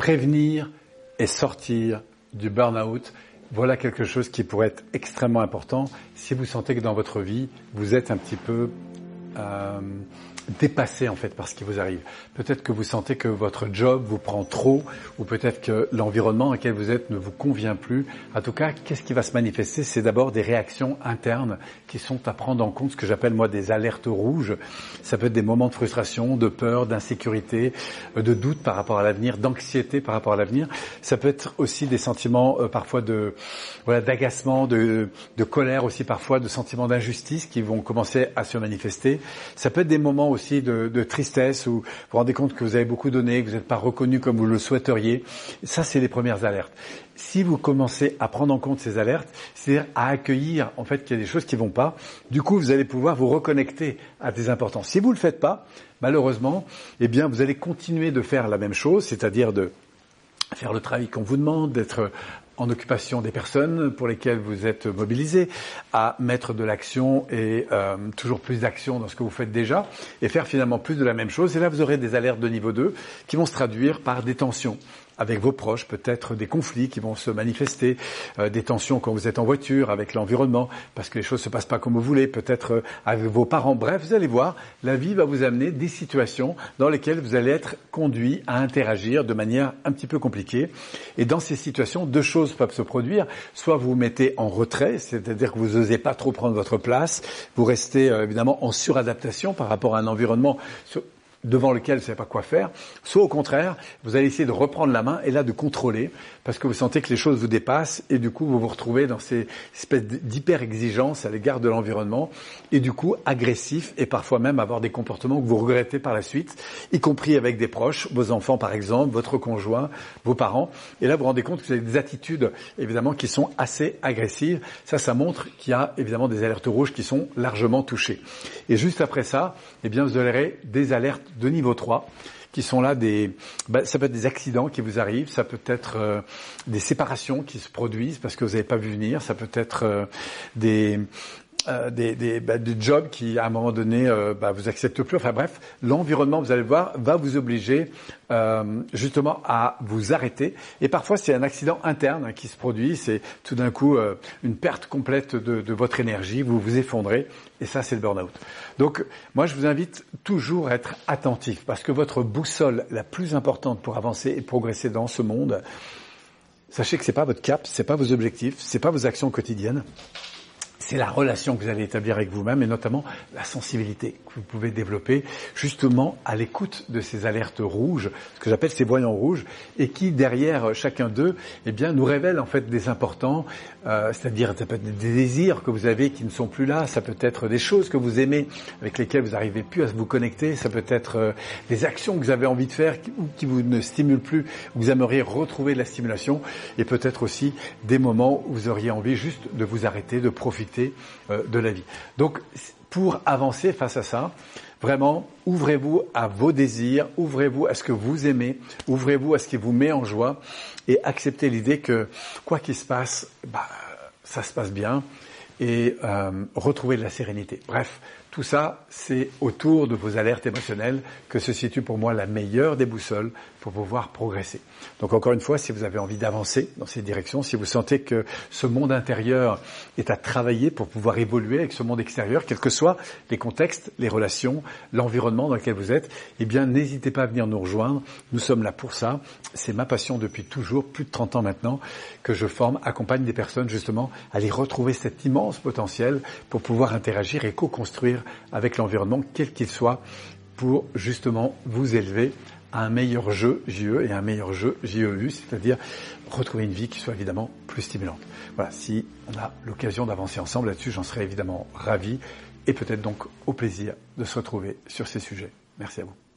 prévenir et sortir du burn-out. Voilà quelque chose qui pourrait être extrêmement important si vous sentez que dans votre vie, vous êtes un petit peu euh, dépassé en fait par ce qui vous arrive. Peut-être que vous sentez que votre job vous prend trop, ou peut-être que l'environnement dans lequel vous êtes ne vous convient plus. En tout cas, qu'est-ce qui va se manifester? C'est d'abord des réactions internes qui sont à prendre en compte, ce que j'appelle moi des alertes rouges. Ça peut être des moments de frustration, de peur, d'insécurité, euh, de doute par rapport à l'avenir, d'anxiété par rapport à l'avenir. Ça peut être aussi des sentiments euh, parfois de voilà d'agacement, de, de colère aussi parfois, de sentiments d'injustice qui vont commencer à se manifester. Ça peut être des moments aussi de, de, tristesse où vous vous rendez compte que vous avez beaucoup donné, que vous n'êtes pas reconnu comme vous le souhaiteriez. Ça, c'est les premières alertes. Si vous commencez à prendre en compte ces alertes, c'est-à-dire à accueillir en fait qu'il y a des choses qui vont pas, du coup, vous allez pouvoir vous reconnecter à des importants. Si vous le faites pas, malheureusement, eh bien, vous allez continuer de faire la même chose, c'est-à-dire de faire le travail qu'on vous demande, d'être en occupation des personnes pour lesquelles vous êtes mobilisé, à mettre de l'action et euh, toujours plus d'action dans ce que vous faites déjà, et faire finalement plus de la même chose. Et là, vous aurez des alertes de niveau 2 qui vont se traduire par des tensions avec vos proches, peut-être des conflits qui vont se manifester, euh, des tensions quand vous êtes en voiture avec l'environnement, parce que les choses se passent pas comme vous voulez, peut-être euh, avec vos parents. Bref, vous allez voir, la vie va vous amener des situations dans lesquelles vous allez être conduit à interagir de manière un petit peu compliquée. Et dans ces situations, deux choses peuvent se produire. Soit vous vous mettez en retrait, c'est-à-dire que vous n'osez pas trop prendre votre place, vous restez euh, évidemment en suradaptation par rapport à un environnement devant lequel vous ne savez pas quoi faire, soit au contraire, vous allez essayer de reprendre la main et là de contrôler, parce que vous sentez que les choses vous dépassent et du coup vous vous retrouvez dans ces espèces d'hyper-exigence à l'égard de l'environnement et du coup agressif et parfois même avoir des comportements que vous regrettez par la suite, y compris avec des proches, vos enfants par exemple, votre conjoint, vos parents. Et là vous vous rendez compte que vous avez des attitudes évidemment qui sont assez agressives. Ça, ça montre qu'il y a évidemment des alertes rouges qui sont largement touchées. Et juste après ça, eh bien vous aurez des alertes de niveau 3 qui sont là des, bah, ça peut être des accidents qui vous arrivent, ça peut être euh, des séparations qui se produisent parce que vous n'avez pas vu venir, ça peut être euh, des, euh, des, des, bah, jobs qui, à un moment donné, euh, bah, vous acceptent plus. Enfin bref, l'environnement, vous allez voir, va vous obliger euh, justement à vous arrêter. Et parfois, c'est un accident interne hein, qui se produit. C'est tout d'un coup euh, une perte complète de, de, votre énergie. Vous vous effondrez. Et ça, c'est le burn-out. Donc, moi, je vous invite toujours à être attentif parce que votre boussole la plus importante pour avancer et progresser dans ce monde, sachez que c'est pas votre cap, c'est pas vos objectifs, c'est pas vos actions quotidiennes c'est la relation que vous allez établir avec vous-même et notamment la sensibilité que vous pouvez développer justement à l'écoute de ces alertes rouges, ce que j'appelle ces voyants rouges, et qui derrière chacun d'eux, eh bien, nous révèlent en fait des importants, euh, c'est-à-dire ça peut être des désirs que vous avez qui ne sont plus là, ça peut être des choses que vous aimez avec lesquelles vous n'arrivez plus à vous connecter, ça peut être euh, des actions que vous avez envie de faire ou qui vous ne stimulent plus, vous aimeriez retrouver de la stimulation, et peut-être aussi des moments où vous auriez envie juste de vous arrêter, de profiter euh, de la vie. Donc, pour avancer face à ça, vraiment, ouvrez-vous à vos désirs, ouvrez-vous à ce que vous aimez, ouvrez-vous à ce qui vous met en joie et acceptez l'idée que quoi qu'il se passe, bah, ça se passe bien et euh, retrouver de la sérénité. Bref, tout ça, c'est autour de vos alertes émotionnelles que se situe pour moi la meilleure des boussoles pour pouvoir progresser. Donc encore une fois, si vous avez envie d'avancer dans cette direction, si vous sentez que ce monde intérieur est à travailler pour pouvoir évoluer avec ce monde extérieur, quels que soient les contextes, les relations, l'environnement dans lequel vous êtes, eh bien n'hésitez pas à venir nous rejoindre. Nous sommes là pour ça. C'est ma passion depuis toujours, plus de 30 ans maintenant, que je forme, accompagne des personnes justement à aller retrouver cet immense potentiel pour pouvoir interagir et co-construire avec l'environnement, quel qu'il soit, pour justement vous élever à un meilleur jeu JE et un meilleur jeu JEU, c'est-à-dire retrouver une vie qui soit évidemment plus stimulante. Voilà, si on a l'occasion d'avancer ensemble là-dessus, j'en serais évidemment ravi et peut-être donc au plaisir de se retrouver sur ces sujets. Merci à vous.